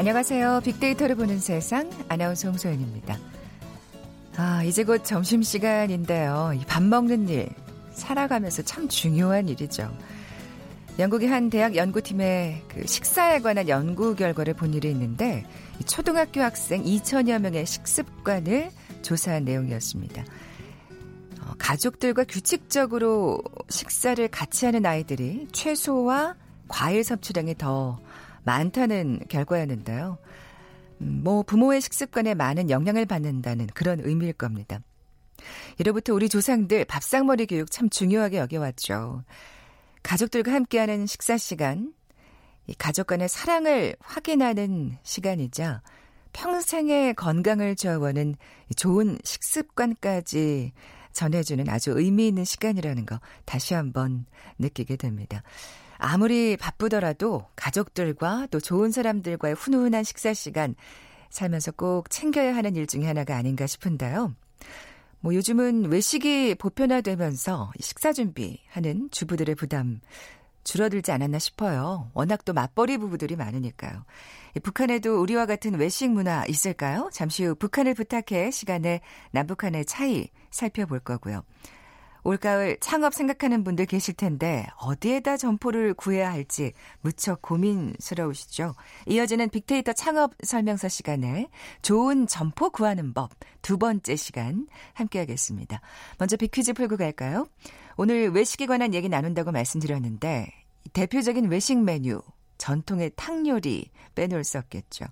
안녕하세요. 빅데이터를 보는 세상 아나운서 홍소연입니다. 아, 이제 곧 점심시간인데요. 밥 먹는 일, 살아가면서 참 중요한 일이죠. 영국의 한 대학 연구팀의 그 식사에 관한 연구 결과를 본 일이 있는데 초등학교 학생 2천여 명의 식습관을 조사한 내용이었습니다. 어, 가족들과 규칙적으로 식사를 같이 하는 아이들이 채소와 과일 섭취량이 더 많다는 결과였는데요. 음, 뭐 부모의 식습관에 많은 영향을 받는다는 그런 의미일 겁니다. 이로부터 우리 조상들 밥상머리 교육 참 중요하게 여겨왔죠. 가족들과 함께하는 식사 시간, 가족 간의 사랑을 확인하는 시간이자 평생의 건강을 좌우하는 좋은 식습관까지 전해주는 아주 의미 있는 시간이라는 거 다시 한번 느끼게 됩니다. 아무리 바쁘더라도 가족들과 또 좋은 사람들과의 훈훈한 식사 시간 살면서 꼭 챙겨야 하는 일 중에 하나가 아닌가 싶은데요. 뭐 요즘은 외식이 보편화되면서 식사 준비하는 주부들의 부담 줄어들지 않았나 싶어요. 워낙 또 맞벌이 부부들이 많으니까요. 북한에도 우리와 같은 외식 문화 있을까요? 잠시 후 북한을 부탁해 시간에 남북한의 차이 살펴볼 거고요. 올가을 창업 생각하는 분들 계실 텐데 어디에다 점포를 구해야 할지 무척 고민스러우시죠. 이어지는 빅데이터 창업 설명서 시간에 좋은 점포 구하는 법 두 번째 시간 함께하겠습니다. 먼저 빅퀴즈 풀고 갈까요? 오늘 외식에 관한 얘기 나눈다고 말씀드렸는데 대표적인 외식 메뉴 전통의 탕 요리 빼놓을 수 없겠죠.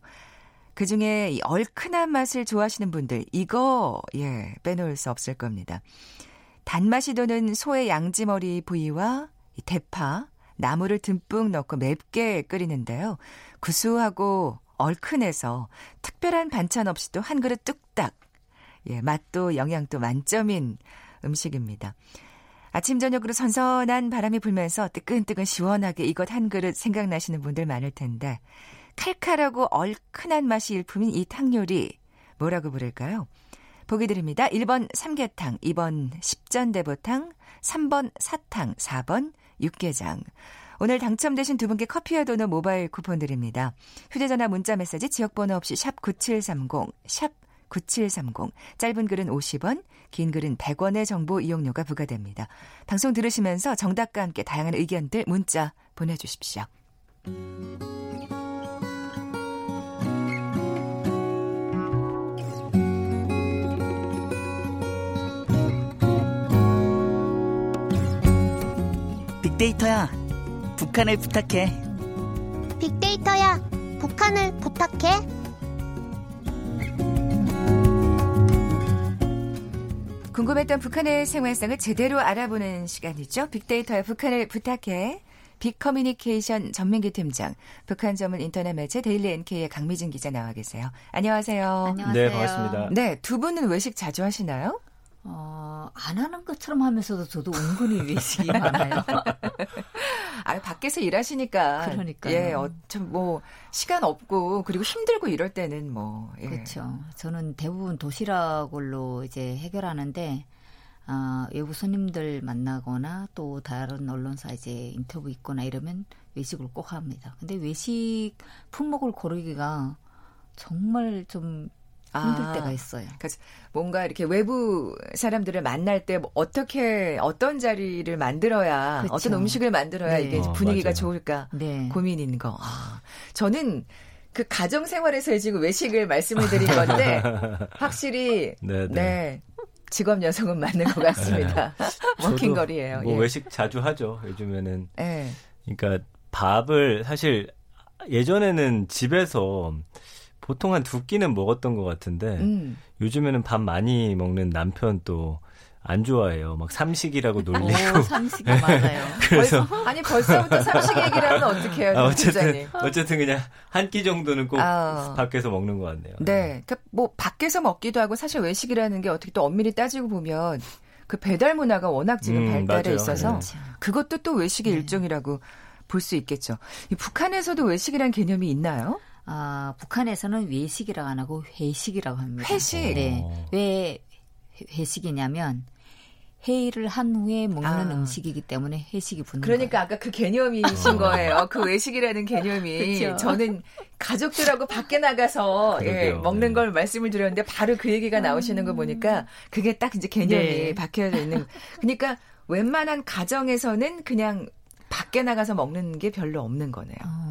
그 중에 얼큰한 맛을 좋아하시는 분들 이거 예 빼놓을 수 없을 겁니다. 단맛이 도는 소의 양지머리 부위와 대파, 나물을 듬뿍 넣고 맵게 끓이는데요. 구수하고 얼큰해서 특별한 반찬 없이도 한 그릇 뚝딱. 예, 맛도 영양도 만점인 음식입니다. 아침 저녁으로 선선한 바람이 불면서 뜨끈뜨끈 시원하게 이것 한 그릇 생각나시는 분들 많을 텐데 칼칼하고 얼큰한 맛이 일품인 이 탕요리 뭐라고 부를까요? 보기 드립니다. 1번 삼계탕, 2번 십전대보탕, 3번 사탕, 4번 육개장. 오늘 당첨되신 두 분께 커피와 도넛 모바일 쿠폰 드립니다. 휴대전화 문자 메시지 지역번호 없이 샵 9730, 샵 9730. 짧은 글은 50원, 긴 글은 100원의 정보 이용료가 부과됩니다. 방송 들으시면서 정답과 함께 다양한 의견들 문자 보내주십시오. 빅데이터야, 북한을 부탁해. 빅데이터야, 북한을 부탁해. 궁금했던 북한의 생활상을 제대로 알아보는 시간이죠. 빅데이터야, 북한을 부탁해. 빅커뮤니케이션 전민기 팀장, 북한 전문 인터넷 매체 데일리 NK의 강미진 기자 나와 계세요. 안녕하세요. 안녕하세요. 네, 반갑습니다. 네, 두 분은 외식 자주 하시나요? 어, 안 하는 것처럼 하면서도 저도 은근히 외식이 많아요. 아, 밖에서 일하시니까. 그러니까요. 예, 어, 참뭐 시간 없고 그리고 힘들고 이럴 때는 뭐. 예. 그렇죠. 저는 대부분 도시락으로 이제 해결하는데 아, 외부 손님들 만나거나 또 다른 언론사 이제 인터뷰 있거나 이러면 외식을 꼭 합니다. 근데 외식 품목을 고르기가 정말 좀 힘들 아, 때가 있어요. 그러니까 뭔가 이렇게 외부 사람들을 만날 때 뭐 어떻게 어떤 자리를 만들어야 그렇죠. 어떤 음식을 만들어야 네. 이게 어, 분위기가 맞아요. 좋을까 네. 고민인 거. 아, 저는 그 가정 생활에서 지금 외식을 말씀을 드린 건데 확실히 네, 네. 네. 직업 여성은 맞는 것 같습니다. 워킹 거리예요. 뭐 예. 외식 자주 하죠. 요즘에는. 예. 그러니까 밥을 사실 예전에는 집에서 보통 한 두 끼는 먹었던 것 같은데 음. 요즘에는 밥 많이 먹는 남편 또 안 좋아해요. 막 삼식이라고 놀리고. 오, 삼식이 맞아요. 그래서 벌써, 아니 벌써부터 삼식 얘기를 하면 어떻게 해요, 아, 어쨌든 팀장님? 어쨌든 그냥 한 끼 정도는 꼭 아. 밖에서 먹는 것 같네요. 네. 그뭐 밖에서 먹기도 하고 사실 외식이라는 게 어떻게 또 엄밀히 따지고 보면 그 배달 문화가 워낙 지금 음, 발달해 맞아요. 있어서 네. 그것도 또 외식의 네. 일종이라고 볼 수 있겠죠. 이 북한에서도 외식이란 개념이 있나요? 아, 북한에서는 외식이라고 안 하고 회식이라고 합니다. 회식? 네. 어. 왜 회식이냐면 회의를 한 후에 먹는 아. 음식이기 때문에 회식이 붙는 그러니까 아까 그 개념이신 거예요. 그 외식이라는 개념이. 저는 가족들하고 밖에 나가서 예. 먹는 네. 걸 말씀을 드렸는데 바로 그 얘기가 나오시는 거 보니까 그게 딱 이제 개념이 네. 박혀져 있는. 그러니까 웬만한 가정에서는 그냥 밖에 나가서 먹는 게 별로 없는 거네요. 어,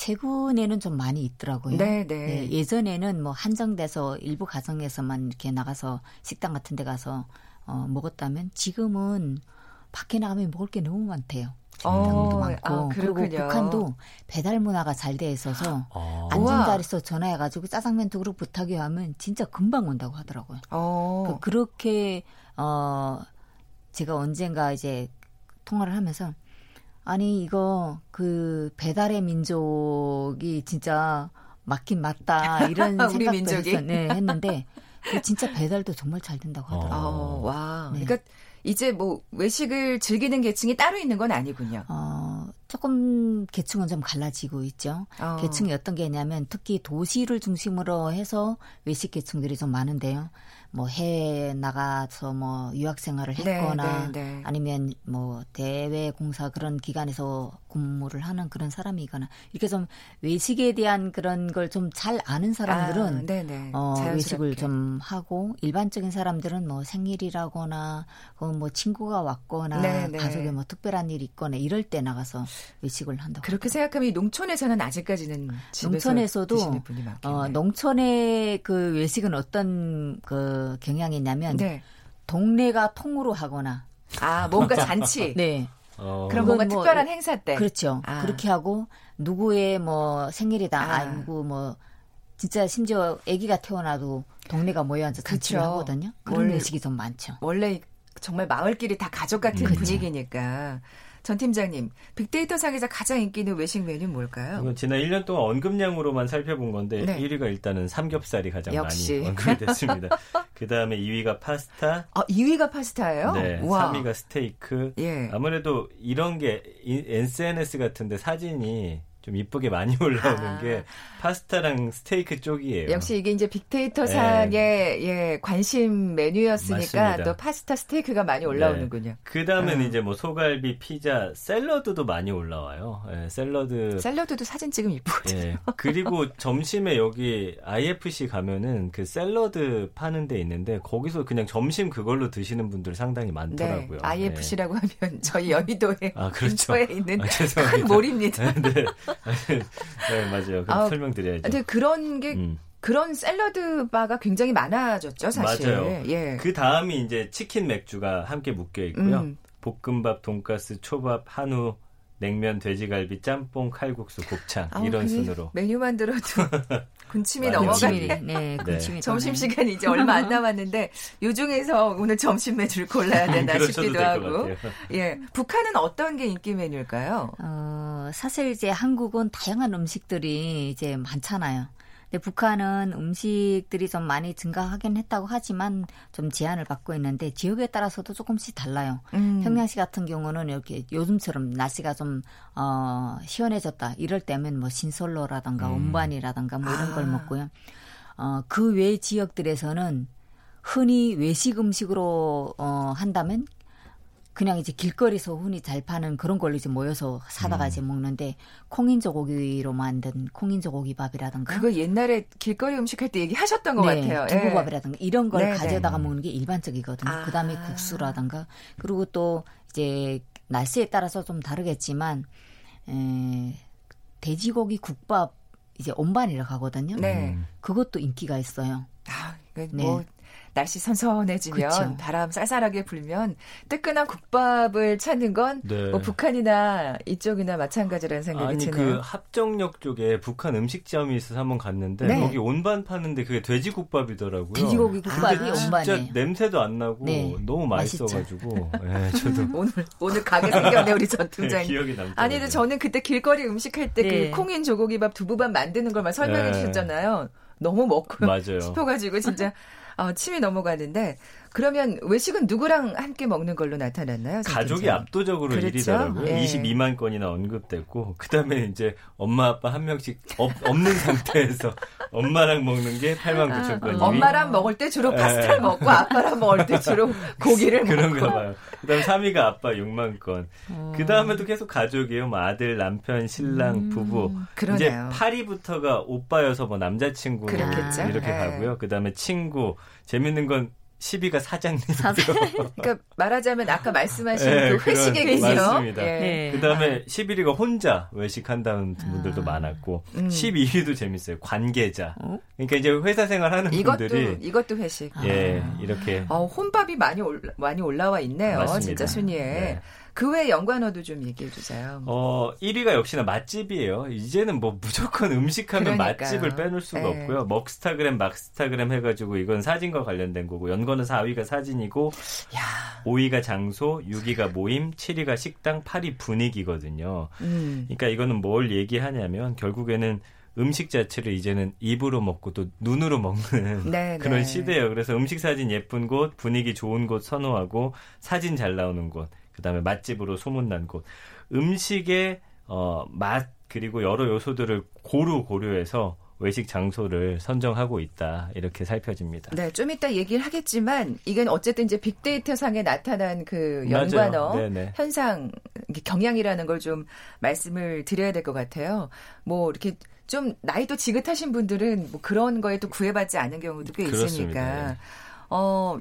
최근에는 좀 많이 있더라고요. 네, 네. 예전에는 뭐 한정돼서 일부 가정에서만 이렇게 나가서 식당 같은 데 가서 어, 먹었다면 지금은 밖에 나가면 먹을 게 너무 많대요. 식당도 많고 아, 그리고. 북한도 배달 문화가 잘 돼 있어서 아, 안- 우와. 앉은 자리에서 전화해가지고 짜장면 두 그릇 부탁이 하면 진짜 금방 온다고 하더라고요. 어. 그, 그렇게 어 제가 언젠가 이제 통화를 하면서 아니 이거 그 배달의 민족이 진짜 맞긴 맞다 이런 우리 생각도 민족이? 했었, 네, 했는데 그 진짜 배달도 정말 잘 된다고 하더라고요. 어, 와. 네. 그러니까 이제 뭐 외식을 즐기는 계층이 따로 있는 건 아니군요. 어, 조금 계층은 좀 갈라지고 있죠. 어. 계층이 어떤 게 있냐면 특히 도시를 중심으로 해서 외식 계층들이 좀 많은데요. 뭐 해외 나가서 뭐 유학 생활을 네, 했거나 네, 네. 아니면 뭐 대외 공사 그런 기관에서 근무를 하는 그런 사람이거나 이렇게 좀 외식에 대한 그런 걸 좀 잘 아는 사람들은 아, 네네. 어, 자연스럽게. 외식을 좀 하고 일반적인 사람들은 뭐 생일이라거나 혹은 뭐 친구가 왔거나 네, 네. 가족에 뭐 특별한 일이 있거나 이럴 때 나가서 외식을 한다고. 그렇게 생각하면 이 농촌에서는 아직까지는 농촌에서도. 어, 농촌의 그 외식은 어떤 그 경향이 있냐면 네. 동네가 통으로 하거나 아 뭔가 잔치. 네. 어, 그건 뭔가 뭐- 특별한 행사 때. 그렇죠. 아. 그렇게 하고 누구의 뭐 생일이다. 아. 아. 누구 뭐 진짜 심지어 아기가 태어나도 동네가 모여 앉아 잔치를 그쵸. 하거든요. 그런 뭘- 외식이 좀 많죠. 원래 정말 마을끼리 다 가족 같은 그렇죠. 분위기니까. 전 팀장님, 빅데이터 상에서 가장 인기 있는 외식 메뉴 뭘까요? 지난 1년 동안 언급량으로만 살펴본 건데 네. 1위가 일단은 삼겹살이 가장 역시. 많이 언급이 됐습니다. 그 다음에 2위가 파스타, 아, 2위가 파스타예요? 네, 와. 3위가 스테이크. 예. 아무래도 이런 게 이- SNS 같은데 사진이 좀 이쁘게 많이 올라오는 아. 게 파스타랑 스테이크 쪽이에요. 역시 이게 이제 빅데이터 네. 상의 예, 관심 메뉴였으니까 맞습니다. 또 파스타 스테이크가 많이 올라오는군요. 그 다음에는 아. 이제 뭐 소갈비, 피자, 샐러드도 많이 올라와요. 예, 샐러드. 샐러드도 사진 찍으면 이쁘거든요. 예. 그리고 점심에 여기 IFC 가면은 그 샐러드 파는 데 있는데 거기서 그냥 점심 그걸로 드시는 분들 상당히 네, 많더라고요. IFC라고 하면 저희 여의도에 아, 그렇죠. 근처에 있는 아, 큰. 몰입니다. 예. 네. 네, 맞아요. 그럼 아우, 설명드려야죠. 근데 그런 게 음. 그런 샐러드 바가 굉장히 많아졌죠, 사실. 맞아요. 예. 그 다음이 이제 치킨 맥주가 함께 묶여 있고요. 음. 볶음밥, 돈가스, 초밥, 한우, 냉면, 돼지갈비, 짬뽕, 칼국수, 곱창 아우, 이런 순으로. 메뉴만 들어도 군침이. 넘어가네. 군침이 네, 군침이 점심. 시간이 이제 얼마 안 남았는데 요 중에서 오늘 점심 메뉴를 골라야 되나 그러셔도 싶기도 하고. 예. 북한은 어떤 게 인기 메뉴일까요? 어, 사실 이제 한국은 다양한 음식들이 이제 많잖아요. 근데 북한은 음식들이 좀 많이 증가하긴 했다고 하지만 좀 제한을 받고 있는데 지역에 따라서도 조금씩 달라요. 음. 평양시 같은 경우는 이렇게 요즘처럼 날씨가 좀 어, 시원해졌다 이럴 때면 뭐 신솔로라든가 음. 온반이라든가 뭐 이런 걸 아. 먹고요. 어, 그 외 지역들에서는 흔히 외식 음식으로 어, 한다면 그냥 이제 길거리에서 흔히 잘 파는 그런 걸로 이제 모여서 사다가 음. 이제 먹는데 콩인조 고기로 만든 콩인조 고기 밥이라든가 그거 옛날에 길거리 음식 할 때 얘기하셨던 것 네, 같아요. 예. 두부밥이라든가 이런 걸 네, 네. 가져다가 먹는 게 일반적이거든요. 아. 그다음에 국수라든가 그리고 또 이제 날씨에 따라서 좀 다르겠지만 에, 돼지고기 국밥 이제 온반이라고 하거든요. 네. 음. 그것도 인기가 있어요. 아, 그 네. 뭐 날씨 선선해지면 그쵸. 바람 쌀쌀하게 불면 뜨끈한 국밥을 찾는 건 네. 뭐 북한이나 이쪽이나 마찬가지라는 생각이 아니 그 드네요. 합정역 쪽에 북한 음식점이 있어서 한번 갔는데 네. 거기 온반 파는데 그게 돼지국밥이더라고요. 돼지고기 국밥이 근데 온반에 진짜 냄새도 안 나고 네. 너무. 맛있어가지고 예, 저도 오늘 오늘 가게 생겼네 우리 전 팀장님. 기억이 남더라고요. 아니, 근데 저는 그때 길거리 음식 할 때그 네. 콩인 조고기밥, 두부밥 만드는 걸만 설명해 네. 주셨잖아요. 너무 먹고 맞아요. 싶어가지고 진짜 어, 침이 넘어가는데 그러면 외식은 누구랑 함께 먹는 걸로 나타났나요? 송 가족이 팀장님? 압도적으로 그렇죠? 1위더라고요. 예. 22만 건이나 언급됐고 그다음에 이제 엄마 아빠 한 명씩 없, 없는 상태에서 엄마랑 먹는 게 8만 9천 건이 엄마랑 먹을 때 주로 예. 파스타를 먹고 아빠랑 먹을 때 주로 고기를 그런가 먹고. 봐요. 그다음 3위가 아빠 6만 건. 어. 그 다음에도 계속 가족이에요. 뭐 아들, 남편, 신랑, 부부. 음, 그러네요. 이제 8위부터가 오빠여서 뭐 남자친구 그렇겠죠. 이렇게 예. 가고요. 그 다음에 친구. 재밌는 건 10위가 사장님. 그러니까 말하자면 아까 말씀하신 예, 그 회식의 그런- 기죠. 맞습니다. 예. 네. 그 다음에 11위가 혼자 외식한다는 분들도 아. 많았고, 음. 12위도 재밌어요. 관계자. 어? 그러니까 이제 회사 생활하는 이것도 분들이 이것도 회식. 예 이렇게 어, 혼밥이 많이 올, 많이 올라와 있네요. 맞습니다. 진짜 순위에. 네. 그외 연관어도 좀 얘기해 주세요. 어 1위가 역시나 맛집이에요. 이제는 뭐 무조건 음식하면 그러니까요. 맛집을 빼놓을 수가 예. 없고요. 먹스타그램, 막스타그램 해가지고 이건 사진과 관련된 거고 연거는 4위가 사진이고 야, 5위가 장소, 6위가 모임, 7위가 식당, 8위 분위기거든요. 음. 그러니까 이거는 뭘 얘기하냐면 결국에는 음식 자체를 이제는 입으로 먹고 또 눈으로 먹는 네, 그런 네. 시대예요. 그래서 음식 사진 예쁜 곳, 분위기 좋은 곳 선호하고 사진 잘 나오는 곳, 그다음에 맛집으로 소문난 곳. 음식의 어, 맛 그리고 여러 요소들을 고루 고려해서 외식 장소를 선정하고 있다. 이렇게 살펴집니다. 네, 좀 이따 얘기를 하겠지만 이건 어쨌든 이제 빅데이터 상에 나타난 그. 연관어. 현상 경향이라는 걸 좀 말씀을 드려야 될 것 같아요. 뭐 이렇게 좀 나이도 지긋하신 분들은 뭐 그런 거에 또 구애받지 않은 경우도 꽤 그렇습니다. 있으니까 네. 어,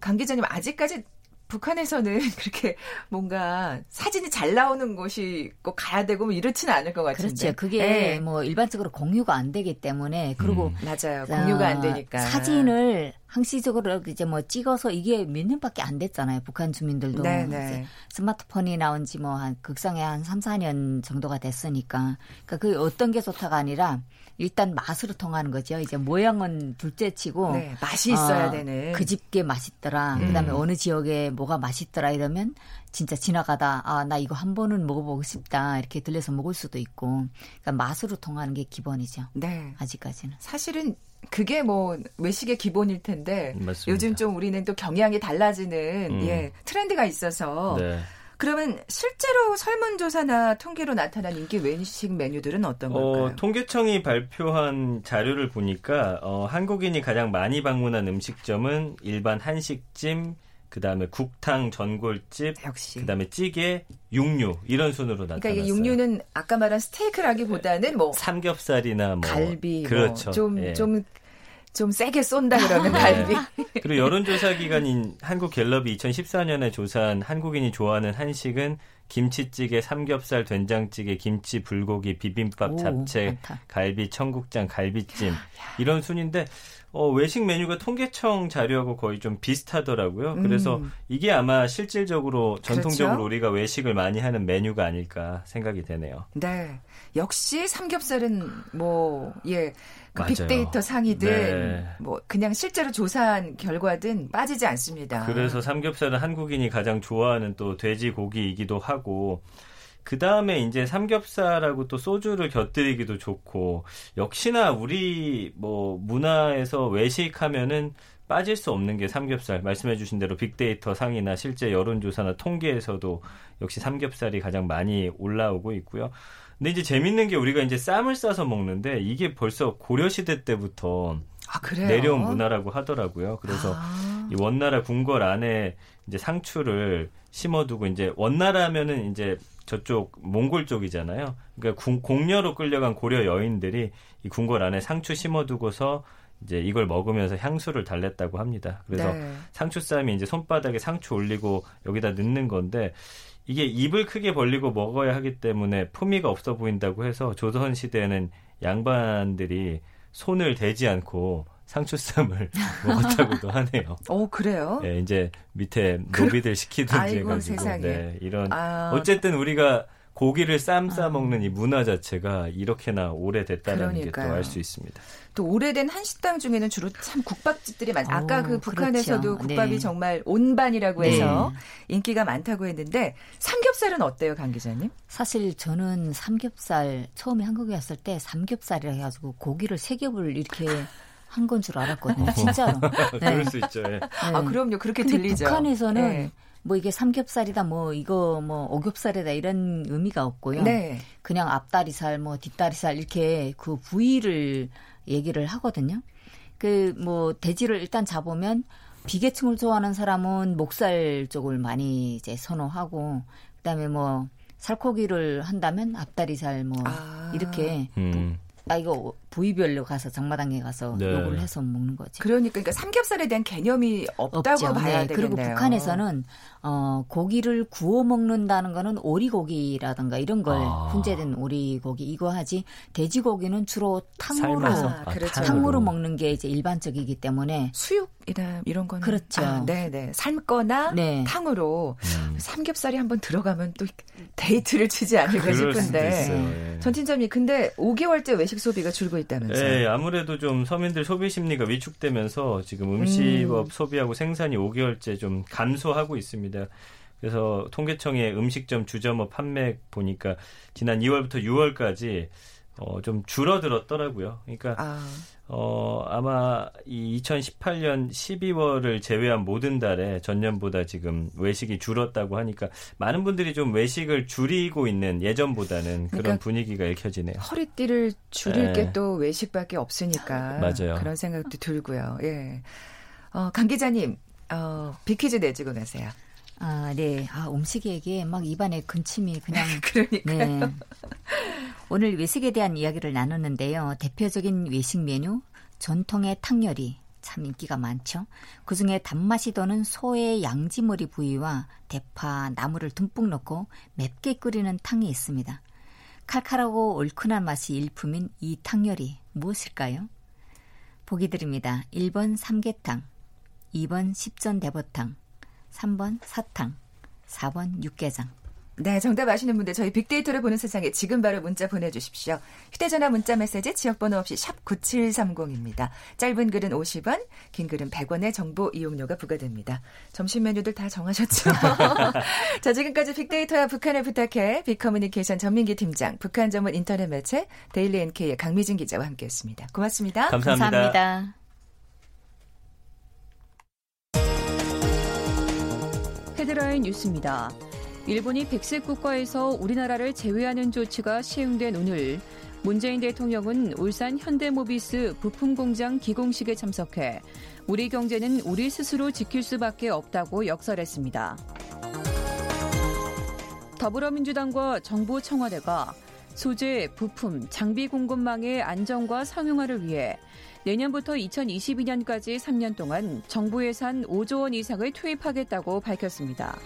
강 기자님 아직까지 북한에서는 그렇게 뭔가 사진이 잘 나오는 곳이 꼭 가야 되고 뭐 이렇지는 않을 것 같은데. 그렇죠. 그게 네. 뭐 일반적으로 공유가 안 되기 때문에 그리고 음. 맞아요. 공유가 안 어, 되니까. 사진을 항시적으로 이제 뭐 찍어서 이게 몇 년밖에 안 됐잖아요. 북한 주민들도 네, 이제 네. 스마트폰이 나온 지 뭐 한 극상에 한 3, 4년 정도가 됐으니까 그러니까 그 어떤 게 좋다가 아니라 일단 맛으로 통하는 거죠. 이제 모양은 둘째 치고 네, 맛이 있어야 어, 되는. 그 집게 맛있더라. 음. 그다음에 어느 지역에 뭐가 맛있더라 이러면 진짜 지나가다 아 나 이거 한 번은 먹어보고 싶다 이렇게 들려서 먹을 수도 있고 그러니까 맛으로 통하는 게 기본이죠. 네. 아직까지는. 사실은 그게 뭐 외식의 기본일 텐데 맞습니다. 요즘 좀 우리는 또 경향이 달라지는 음. 예 트렌드가 있어서 네. 그러면 실제로 설문조사나 통계로 나타난 인기 외식 메뉴들은 어떤 걸까요? 어, 통계청이 발표한 자료를 보니까 어, 한국인이 가장 많이 방문한 음식점은 일반 한식집, 그다음에 국탕 전골집, 역시. 그다음에 찌개, 육류 이런 순으로 나타났어요. 그러니까 이게 육류는 아까 말한 스테이크라기보다는 뭐 삼겹살이나 뭐 갈비 그렇죠. 좀 예. 좀좀 세게 쏜다 그러면 네. 갈비. 그리고 여론조사 기관인 한국갤럽이 2014년에 조사한 한국인이 좋아하는 한식은 김치찌개, 삼겹살, 된장찌개, 김치, 불고기, 비빔밥, 오, 잡채, 많다. 갈비, 청국장, 갈비찜 이런 순인데 어, 외식 메뉴가 통계청 자료하고 거의 좀 비슷하더라고요. 그래서 음. 이게 아마 실질적으로 전통적으로 그렇죠. 우리가 외식을 많이 하는 메뉴가 아닐까 생각이 되네요. 네. 역시 삼겹살은 뭐, 예. 그. 빅데이터 상이든 네. 뭐 그냥 실제로 조사한 결과든 빠지지 않습니다. 그래서 삼겹살은 한국인이 가장 좋아하는 또 돼지고기이기도 하고 그 다음에 이제 삼겹살하고 또 소주를 곁들이기도 좋고 역시나 우리 뭐 문화에서 외식하면은 빠질 수 없는 게 삼겹살 말씀해주신 대로 빅데이터 상이나 실제 여론조사나 통계에서도 역시 삼겹살이 가장 많이 올라오고 있고요. 근데 이제 재밌는 게 우리가 이제 쌈을 싸서 먹는데 이게 벌써 고려 시대 때부터 아? 내려온 문화라고 하더라고요. 그래서 아, 이 원나라 궁궐 안에 이제 상추를 심어두고 이제 원나라면은 이제 저쪽 몽골 쪽이잖아요. 그러니까 궁- 공녀로 끌려간 고려 여인들이 이 궁궐 안에 상추 심어두고서 이제 이걸 먹으면서 향수를 달랬다고 합니다. 그래서 네. 상추 쌈이 이제 손바닥에 상추 올리고 여기다 넣는 건데 이게 입을 크게 벌리고 먹어야 하기 때문에 품위가 없어 보인다고 해서 조선 시대에는 양반들이 손을 대지 않고 상추쌈을 먹었다고도 하네요. 어, 그래요? 네, 이제 밑에 노비들 시키든지 아이고, 해가지고 세상에. 네, 이런 아, 어쨌든 우리가 고기를 쌈 싸 먹는 이 문화 자체가 이렇게나 오래됐다는 게 또. 알 수 있습니다. 또 오래된 한식당 중에는 주로 참 국밥집들이 많. 아까 어, 그 북한에서도 그렇죠. 국밥이 네. 정말 온반이라고 네. 해서 인기가 많다고 했는데 삼겹살은 어때요, 강 기자님? 사실 저는 삼겹살 처음에 한국에 왔을 때 삼겹살이라 해가지고 고기를 세 겹을 이렇게 한 건 줄 알았거든요. 진짜로. 네. 그럴 수 있죠. 예. 아, 그럼요. 그렇게 근데 들리죠. 북한에서는 네. 뭐 이게 삼겹살이다 뭐 이거 뭐 오겹살이다 이런 의미가 없고요. 네. 그냥 앞다리살 뭐 뒷다리살 이렇게 그 부위를 얘기를 하거든요. 그 뭐 돼지를 일단 잡으면 비계층을 좋아하는 사람은 목살 쪽을 많이 이제 선호하고 그다음에 뭐 살코기를 한다면 앞다리살 뭐 아. 이렇게 음. 아 이거 부위별로 가서 장마당에 가서 네. 요구를 해서 먹는 거지. 그러니까, 그러니까 삼겹살에 대한 개념이 없다고 없죠. 봐야 네. 되겠네요. 그리고 북한에서는 어 고기를 구워 먹는다는 거는 오리고기라든가 이런 걸 아. 훈제된 오리고기 이거 하지 돼지고기는 주로 탕으로. 아, 그렇죠. 탕으로 먹는 게 이제 일반적이기 때문에 수육이나 이런 거는 그렇죠. 아, 네네 삶거나 네. 탕으로 음. 삼겹살이 한번 들어가면 또 데이트를 치지 않을까 싶은데. 예. 전 팀장님 근데 5개월째 외식 소비가 줄고 있다면서요? 예, 아무래도 좀 서민들 소비 심리가 위축되면서 지금 음식업 음. 소비하고 생산이 5개월째 좀 감소하고 있습니다. 그래서 통계청의 음식점 주점업 판매 보니까 지난 2월부터 6월까지 어, 좀 줄어들었더라고요. 그러니까 아, 어, 아마 이 2018년 12월을 제외한 모든 달에 전년보다 지금 외식이 줄었다고 하니까 많은 분들이 좀 외식을 줄이고 있는 예전보다는 그런 그러니까 분위기가 읽혀지네요. 허리띠를 줄일 예. 게또 외식밖에 없으니까 맞아요. 그런 생각도 들고요. 예. 어, 강 기자님 어, 비퀴즈 내주고 가세요. 아, 네. 아, 음식 얘기에 막 입안에 근침이 그냥 그러니까 네. 오늘 외식에 대한 이야기를 나눴는데요. 대표적인 외식 메뉴 전통의 탕요리 참 인기가 많죠. 그 중에 단맛이 도는 소의 양지머리 부위와 대파, 나물을 듬뿍 넣고 맵게 끓이는 탕이 있습니다. 칼칼하고 얼큰한 맛이 일품인 이 탕요리 무엇일까요? 보기 드립니다. 1번 삼계탕, 2번 십전대보탕, 3번 사탕, 4번 육개장. 네, 정답 아시는 분들 저희 빅데이터를 보는 세상에 지금 바로 문자 보내주십시오. 휴대전화 문자 메시지 지역번호 없이 샵 9730입니다. 짧은 글은 50원, 긴 글은 100원의 정보 이용료가 부과됩니다. 점심 메뉴들 다 정하셨죠? 자, 지금까지 빅데이터와 북한을 부탁해 빅커뮤니케이션 전민기 팀장, 북한 전문 인터넷 매체 데일리 NK의 강미진 기자와 함께했습니다. 고맙습니다. 감사합니다. 감사합니다. 헤드라인 뉴스입니다. 일본이 백색 국가에서 우리나라를 제외하는 조치가 시행된 오늘 문재인 대통령은 울산 현대모비스 부품 공장 기공식에 참석해 우리 경제는 우리 스스로 지킬 수밖에 없다고 역설했습니다. 더불어민주당과 정부 청와대가 소재, 부품, 장비 공급망의 안정과 상용화를 위해 내년부터 2022년까지 3년 동안 정부 예산 5조 원 이상을 투입하겠다고 밝혔습니다.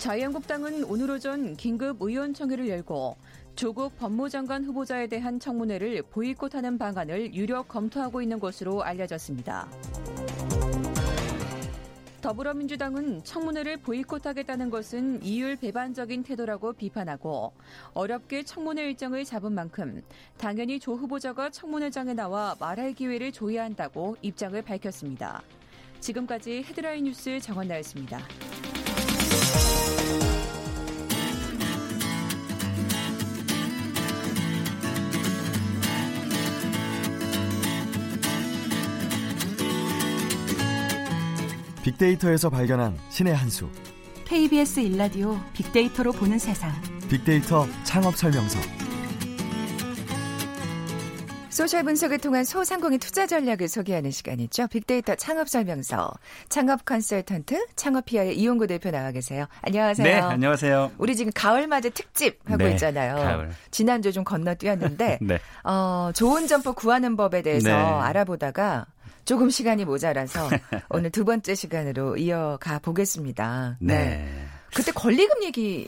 자유한국당은 오늘 오전 긴급 의원총회를 열고 조국 법무장관 후보자에 대한 청문회를 보이콧하는 방안을 유력 검토하고 있는 것으로 알려졌습니다. 더불어민주당은 청문회를 보이콧하겠다는 것은 이율 배반적인 태도라고 비판하고 어렵게 청문회 일정을 잡은 만큼 당연히 조 후보자가 청문회장에 나와 말할 기회를 줘야 한다고 입장을 밝혔습니다. 지금까지 헤드라인 뉴스 정원나였습니다. 빅데이터에서 발견한 신의 한 수. KBS 일라디오 빅데이터로 보는 세상. 빅데이터 창업 설명서. 소셜 분석을 통한 소상공인 투자 전략을 소개하는 시간이죠. 빅데이터 창업 설명서. 창업 컨설턴트 창업피아의 이용구 대표 나와 계세요. 안녕하세요. 네, 안녕하세요. 우리 지금 가을 맞이 특집 하고 네, 있잖아요. 가을. 지난주 좀 건너뛰었는데 네. 어, 좋은 점포 구하는 법에 대해서 네. 알아보다가 조금 시간이 모자라서 오늘 두 번째 시간으로 이어가 보겠습니다. 네. 그때 권리금 얘기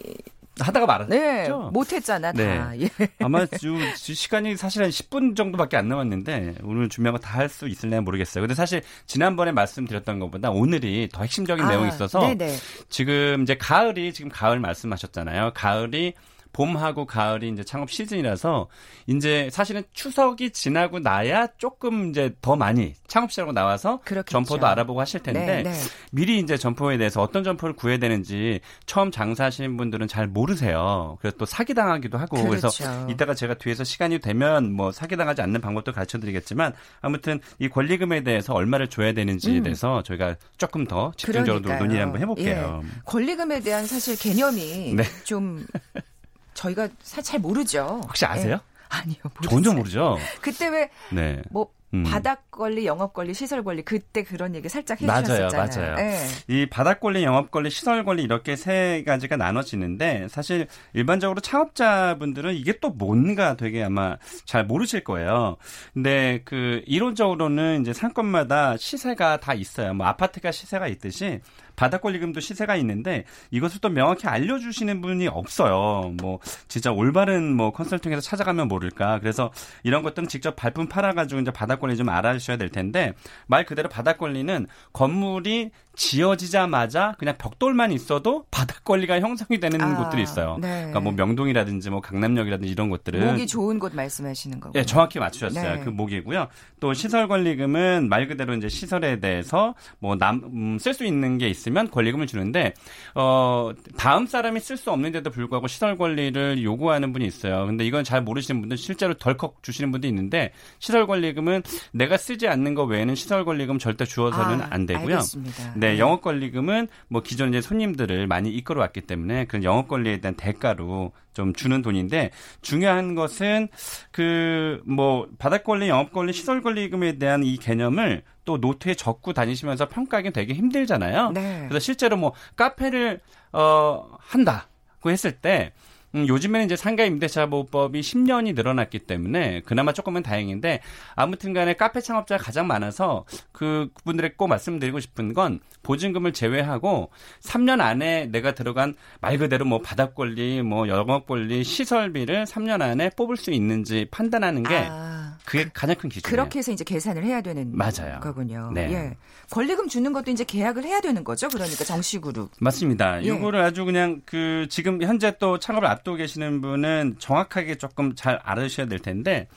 하다가 말았죠. 네, 못했잖아 다. 예. 아마 주, 주 시간이 사실 한 10분 정도밖에 안 남았는데 오늘 준비한 거 다 할 수 있을려나 모르겠어요. 근데 사실 지난번에 말씀드렸던 것보다 오늘이 더 핵심적인 아, 내용이 있어서 네네. 지금 이제 가을이 지금 가을 말씀하셨잖아요. 가을이 봄하고 가을이 이제 창업 시즌이라서 이제 사실은 추석이 지나고 나야 조금 이제 더 많이 창업시라고 나와서 그렇겠죠. 점포도 알아보고 하실 텐데 네, 네. 미리 이제 점포에 대해서 어떤 점포를 구해야 되는지 처음 장사하시는 분들은 잘 모르세요. 그래서 또 사기 당하기도 하고 그래서 그렇죠. 이따가 제가 뒤에서 시간이 되면 뭐 사기 당하지 않는 방법도 가르쳐 드리겠지만 아무튼 이 권리금에 대해서 얼마를 줘야 되는지에 음. 대해서 저희가 조금 더 집중적으로 그러니까요. 논의를 한번 해볼게요. 예. 권리금에 대한 사실 개념이 네. 좀 저희가 사- 잘 모르죠. 혹시 아세요? 예. 아니요. 전혀 모르겠어요. 모르죠. 그때 왜 네. 뭐 음. 바닥 권리, 영업 권리, 시설 권리 그때 그런 얘기 살짝 맞아요, 해주셨었잖아요. 맞아요. 예. 이 바닥 권리, 영업 권리, 시설 권리 이렇게 세 가지가 나눠지는데 사실 일반적으로 창업자분들은 이게 또 뭔가 되게 아마 잘 모르실 거예요. 근데 그 이론적으로는 이제 상권마다 시세가 다 있어요. 뭐 아파트가 시세가 있듯이 바닥 권리금도 시세가 있는데 이것을 또 명확히 알려주시는 분이 없어요. 뭐 진짜 올바른 뭐 컨설팅에서 찾아가면 모를까. 그래서 이런 것들은 직접 발품 팔아가지고 이제 바닥 권리 좀 알아주셔야 될 텐데 말 그대로 바닥 권리는 건물이 지어지자마자 그냥 벽돌만 있어도 바닥 권리가 형성이 되는 아, 곳들이 있어요. 네. 그러니까 뭐 명동이라든지 뭐 강남역이라든지 이런 곳들은 목이 좋은 곳 말씀하시는 거고. 예, 정확히 맞추셨어요. 네. 그 목이고요. 또 시설 권리금은 말 그대로 이제 시설에 대해서 뭐남쓸 수 있는 게 있으면 권리금을 주는데 어 다음 사람이 쓸 수 없는데도 불구하고 시설 권리를 요구하는 분이 있어요. 근데 이건 잘 모르시는 분들 실제로 덜컥 주시는 분도 있는데 시설 권리금은 내가 쓰지 않는 거 외에는 시설 권리금 절대 주어서는 아, 안 되고요. 알겠습니다. 네, 영업 권리금은 뭐 기존 이제 손님들을 많이 이끌어 왔기 때문에 그런 영업 권리에 대한 대가로 좀 주는 돈인데 중요한 것은 그 뭐 바닥 권리, 영업 권리, 시설 권리금에 대한 이 개념을 또 노트에 적고 다니시면서 평가하기 되게 힘들잖아요. 네. 그래서 실제로 뭐 카페를 어 한다 고 했을 때 음, 요즘에는 이제 상가 임대차 보호법이 10년이 늘어났기 때문에 그나마 조금은 다행인데 아무튼 간에 카페 창업자가 가장 많아서 그 그분들에게 꼭 말씀드리고 싶은 건 보증금을 제외하고 3년 안에 내가 들어간 말 그대로 뭐 바닥 권리, 뭐 영업 권리, 시설비를 3년 안에 뽑을 수 있는지 판단하는 게 아, 그게 가장 큰 기준이에요. 그렇게 해서 이제 계산을 해야 되는 맞아요. 거군요. 네. 예. 권리금 주는 것도 이제 계약을 해야 되는 거죠. 그러니까 정식으로. 맞습니다. 예. 요거를 아주 그냥 그 지금 현재 또 창업을 앞두고 계시는 분은 정확하게 조금 잘 알아주셔야 될 텐데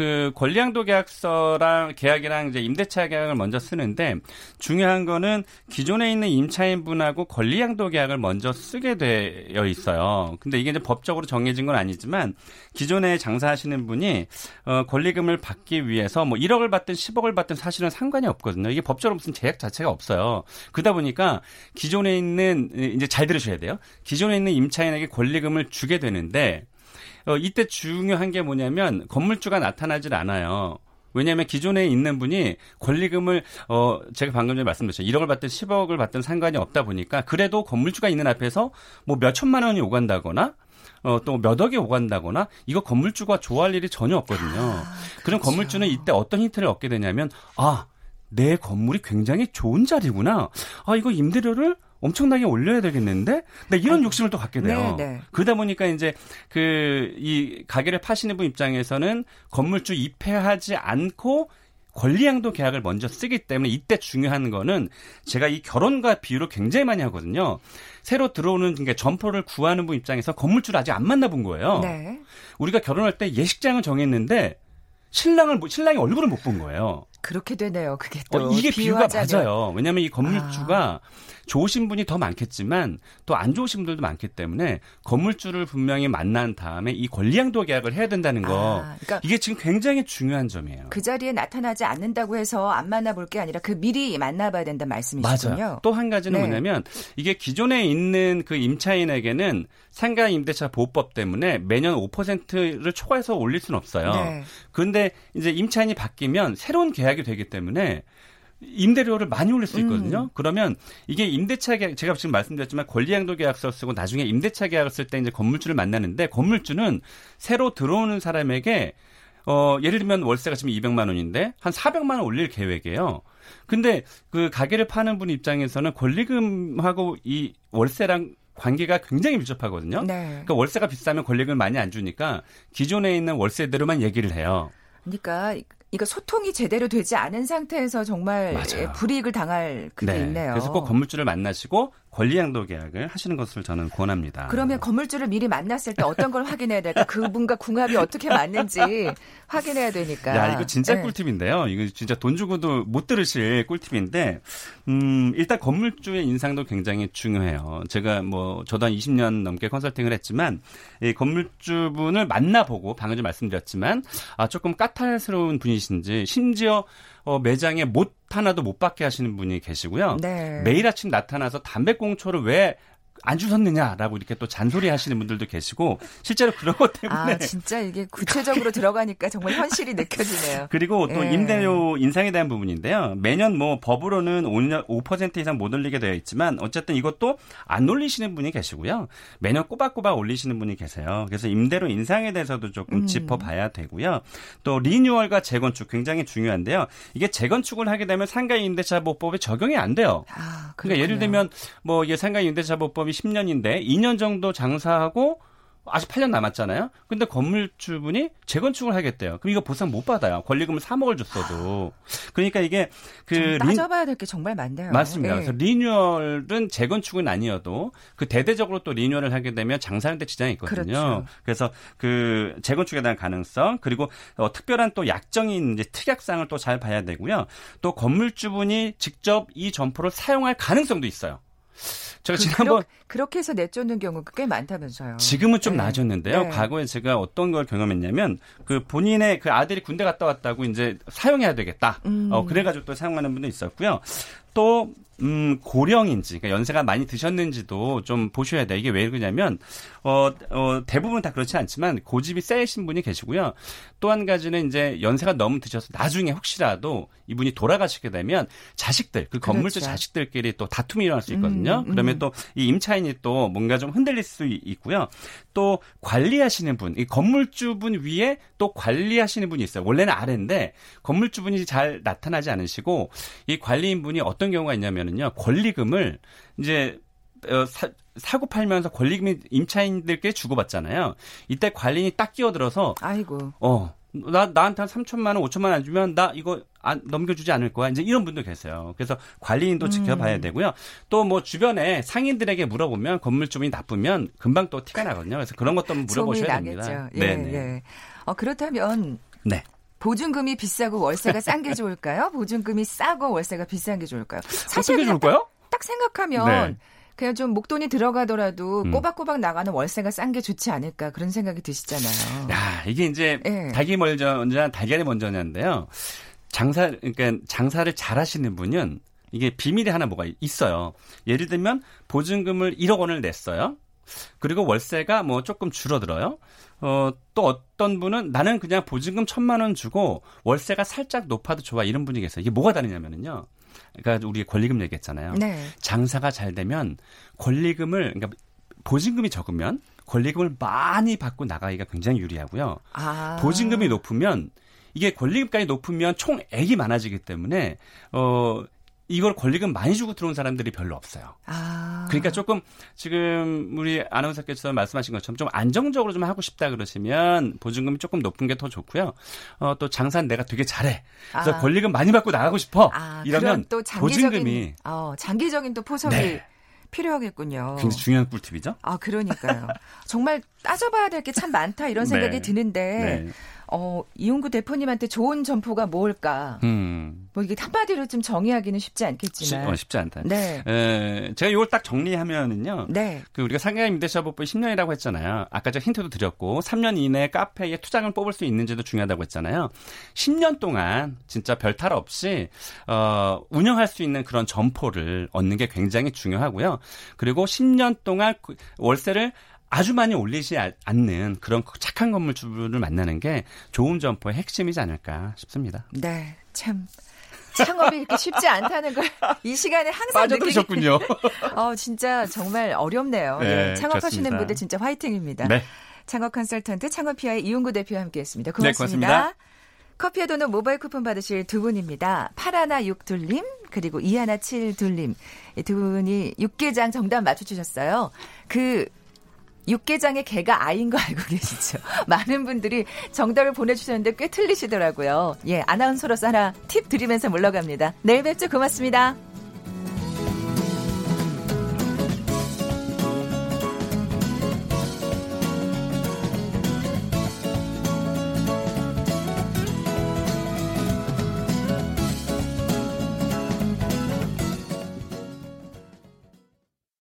그 권리양도 계약서랑 계약이랑 이제 임대차 계약을 먼저 쓰는데 중요한 거는 기존에 있는 임차인분하고 권리양도 계약을 먼저 쓰게 되어 있어요. 근데 이게 이제 법적으로 정해진 건 아니지만 기존에 장사하시는 분이 어 권리금을 받기 위해서 뭐 1억을 받든 10억을 받든 사실은 상관이 없거든요. 이게 법적으로 무슨 제약 자체가 없어요. 그러다 보니까 기존에 있는 이제 잘 들으셔야 돼요. 기존에 있는 임차인에게 권리금을 주게 되는데 어, 이때 중요한 게 뭐냐면 건물주가 나타나질 않아요. 왜냐하면 기존에 있는 분이 권리금을 어 제가 방금 전에 말씀드렸죠. 1억을 받든 10억을 받든 상관이 없다 보니까 그래도 건물주가 있는 앞에서 뭐 몇 천만 원이 오간다거나 어, 또 몇 억이 오간다거나 이거 건물주가 좋아할 일이 전혀 없거든요. 아, 그럼 그렇죠. 건물주는 이때 어떤 힌트를 얻게 되냐면 아, 내 건물이 굉장히 좋은 자리구나. 아, 이거 임대료를 엄청나게 올려야 되겠는데? 네, 이런 욕심을 또 갖게 돼요. 네, 네. 그러다 보니까 이제 그 이 가게를 파시는 분 입장에서는 건물주 입회하지 않고 권리양도 계약을 먼저 쓰기 때문에 이때 중요한 거는 제가 이 결혼과 비유를 굉장히 많이 하거든요. 새로 들어오는 그러니까 점포를 구하는 분 입장에서 건물주를 아직 안 만나본 거예요. 네. 우리가 결혼할 때 예식장을 정했는데 신랑을 못- 신랑의 얼굴을 못 본 거예요. 그렇게 되네요. 그게 또 어, 이게 비유가 비유하자면. 맞아요. 왜냐하면 이 건물주가 좋으신 분이 더 많겠지만 또 안 좋으신 분들도 많기 때문에 건물주를 분명히 만난 다음에 이 권리양도 계약을 해야 된다는 거. 아, 그러니까 이게 지금 굉장히 중요한 점이에요. 그 자리에 나타나지 않는다고 해서 안 만나볼 게 아니라 그 미리 만나봐야 된다는 말씀이시군요. 또 한 가지는 네. 뭐냐면 이게 기존에 있는 그 임차인에게는 상가 임대차 보호법 때문에 매년 5%를 초과해서 올릴 수는 없어요. 네. 그런데 이제 임차인이 바뀌면 새로운 계약 이 되기 때문에 임대료를 많이 올릴 수 음. 있거든요. 그러면 이게 임대차 계약 제가 지금 말씀드렸지만 권리양도 계약서 쓰고 나중에 임대차 계약을 쓸 때 이제 건물주를 만나는데 건물주는 새로 들어오는 사람에게 어 예를 들면 월세가 지금 200만 원인데 한 400만 원 올릴 계획이에요. 근데 그 가게를 파는 분 입장에서는 권리금하고 이 월세랑 관계가 굉장히 밀접하거든요. 네. 그러니까 월세가 비싸면 권리금을 많이 안 주니까 기존에 있는 월세대로만 얘기를 해요. 그러니까 이거 소통이 제대로 되지 않은 상태에서 정말 맞아요. 불이익을 당할 그게 있네요. 그래서 꼭 건물주를 만나시고 권리양도 계약을 하시는 것을 저는 권합니다. 그러면 건물주를 미리 만났을 때 어떤 걸 확인해야 될까? 그분과 궁합이 어떻게 맞는지 확인해야 되니까. 야, 이거 진짜 네. 꿀팁인데요. 이거 진짜 돈 주고도 못 들으실 꿀팁인데, 음, 일단 건물주의 인상도 굉장히 중요해요. 제가 뭐, 저도 한 20년 넘게 컨설팅을 했지만, 이 건물주분을 만나보고, 방금 좀 말씀드렸지만, 아, 조금 까탈스러운 분이신지, 심지어, 어, 매장에 못 하나도 못 받게 하시는 분이 계시고요. 네. 매일 아침 나타나서 담배꽁초를 왜 안 주셨느냐라고 이렇게 또 잔소리 하시는 분들도 계시고 실제로 그런 것 때문에 아, 진짜 이게 구체적으로 들어가니까 정말 현실이 느껴지네요. 그리고 또 예. 임대료 인상에 대한 부분인데요. 매년 뭐 법으로는 5%, 5% 이상 못 올리게 되어 있지만 어쨌든 이것도 안 올리시는 분이 계시고요. 매년 꼬박꼬박 올리시는 분이 계세요. 그래서 임대료 인상에 대해서도 조금 음. 짚어봐야 되고요. 또 리뉴얼과 재건축 굉장히 중요한데요. 이게 재건축을 하게 되면 상가 임대차 보법에 적용이 안 돼요. 아, 그러니까 예를. 들면 뭐 이게 상가 임대차 보법이 10년인데 2년 정도 장사하고 아직 8년 남았잖아요. 근데 건물주분이 재건축을 하겠대요. 그럼 이거 보상 못 받아요. 권리금을 3억을 줬어도. 그러니까 이게 그 따져봐야 될 게 정말 많네요. 맞습니다. 예. 그래서 리뉴얼은 재건축은 아니어도 그 대대적으로 또 리뉴얼을 하게 되면 장사하는데 지장이 있거든요. 그렇죠. 그래서그 재건축에 대한 가능성 그리고 어, 특별한 또 약정인 이제 특약상을 또 잘 봐야 되고요. 또 건물주분이 직접 이 점포를 사용할 가능성도 있어요. 제가 그, 지난번 그렇게, 해서 내쫓는 경우가 꽤 많다면서요. 지금은 좀 네. 나아졌는데요. 네. 과거에 제가 어떤 걸 경험했냐면 그 본인의 그 아들이 군대 갔다 왔다고 이제 사용해야 되겠다. 음. 어 그래가지고 또 사용하는 분도 있었고요. 또 음, 고령인지, 그러니까 연세가 많이 드셨는지도 좀 보셔야 돼요. 이게 왜 그러냐면, 어, 어, 대부분 다 그렇지 않지만, 고집이 세신 분이 계시고요. 또 한 가지는 이제 연세가 너무 드셔서 나중에 혹시라도 이분이 돌아가시게 되면 자식들, 그 건물주 그렇죠. 자식들끼리 또 다툼이 일어날 수 있거든요. 음, 음. 그러면 또 이 임차인이 또 뭔가 좀 흔들릴 수 이- 있고요. 또 관리하시는 분, 이 건물주분 위에 또 관리하시는 분이 있어요. 원래는 아래인데 건물주분이 잘 나타나지 않으시고 이 관리인분이 어떤 경우가 있냐면은요. 권리금을 이제 어, 사, 사고 팔면서 권리금이 임차인들께 주고받잖아요. 이때 관리인이 딱 끼어들어서 아이고. 어, 나, 나한테 한 3천만 원, 5천만 원 안 주면 나 이거 안, 넘겨주지 않을 거야. 이제 이런 분도 계세요. 그래서 관리인도 음. 지켜봐야 되고요. 또 뭐 주변에 상인들에게 물어보면 건물주분이 나쁘면 금방 또 티가 나거든요. 그래서 그런 것도 한번 물어보셔야. 됩니다. 예, 네네. 예. 어, 그렇다면 네. 보증금이 비싸고 월세가 싼 게 좋을까요? 보증금이 싸고 월세가 비싼 게 좋을까요? 사실 게 그냥 좋을까요? 딱 생각하면 네. 그냥 좀 목돈이 들어가더라도 음. 꼬박꼬박 나가는 월세가 싼 게 좋지 않을까 그런 생각이 드시잖아요. 야, 이게 이제 예. 닭이 먼저냐 달걀이 먼저냐인데요. 장사 그러니까 장사를 잘하시는 분은 이게 비밀이 하나 뭐가 있어요. 예를 들면 보증금을 1억 원을 냈어요. 그리고 월세가 뭐 조금 줄어들어요. 어, 또 어떤 분은 나는 그냥 보증금 천만 원 주고 월세가 살짝 높아도 좋아 이런 분이 계세요. 이게 뭐가 다르냐면은요. 그러니까 우리 권리금 얘기했잖아요. 네. 장사가 잘 되면 권리금을 그러니까 보증금이 적으면 권리금을 많이 받고 나가기가 굉장히 유리하고요. 아. 보증금이 높으면 이게 권리금까지 높으면 총액이 많아지기 때문에 어 이걸 권리금 많이 주고 들어온 사람들이 별로 없어요. 아. 그러니까 조금 지금 우리 아나운서께서 말씀하신 것처럼 좀 안정적으로 좀 하고 싶다 그러시면 보증금이 조금 높은 게 더 좋고요. 어, 또 장사는 내가 되게 잘해. 그래서 아. 권리금 많이 받고 나가고 싶어. 아, 이러면 또 장기적인 보증금이 어, 장기적인 또 포석이 네. 필요하겠군요. 굉장히 중요한 꿀팁이죠. 아, 그러니까요. 정말 따져봐야 될 게 참 많다 이런 생각이 네. 드는데 네. 어, 이용구 대표님한테 좋은 점포가 뭘까? 음. 뭐 이게 한마디로 좀 정의하기는 쉽지 쉽, 않겠지만. 어, 쉽지 않다. 네. 에, 제가 이걸 딱 정리하면은요. 네. 그 우리가 상가 임대차보법 10년이라고 했잖아요. 아까 제가 힌트도 드렸고 3년 이내에 카페에 투자금을 뽑을 수 있는지도 중요하다고 했잖아요. 10년 동안 진짜 별탈 없이 어, 운영할 수 있는 그런 점포를 얻는 게 굉장히 중요하고요. 그리고 10년 동안 그 월세를 아주 많이 올리지 아- 않는 그런 착한 건물주를 만나는 게 좋은 점포의 핵심이지 않을까 싶습니다. 네. 참 창업이 이렇게 쉽지 않다는 걸 이 시간에 항상 빠져드셨군요. 느끼게- 어, 진짜 정말 어렵네요. 네, 네, 창업하시는 그렇습니다. 분들 진짜 화이팅입니다. 네. 창업 컨설턴트 창업피아의 이용구 대표와 함께했습니다. 네, 고맙습니다. 고맙습니다. 커피에 도는 모바일 쿠폰 받으실 두 분입니다. 파라나 육둘님 그리고 이하나 칠둘님 이 두 분이 육개장 정답 맞춰주셨어요. 그 육개장의 개가 아인 거 알고 계시죠? 많은 분들이 정답을 보내주셨는데 꽤 틀리시더라고요. 예, 아나운서로서 하나 팁 드리면서 물러갑니다. 내일 뵙죠. 고맙습니다.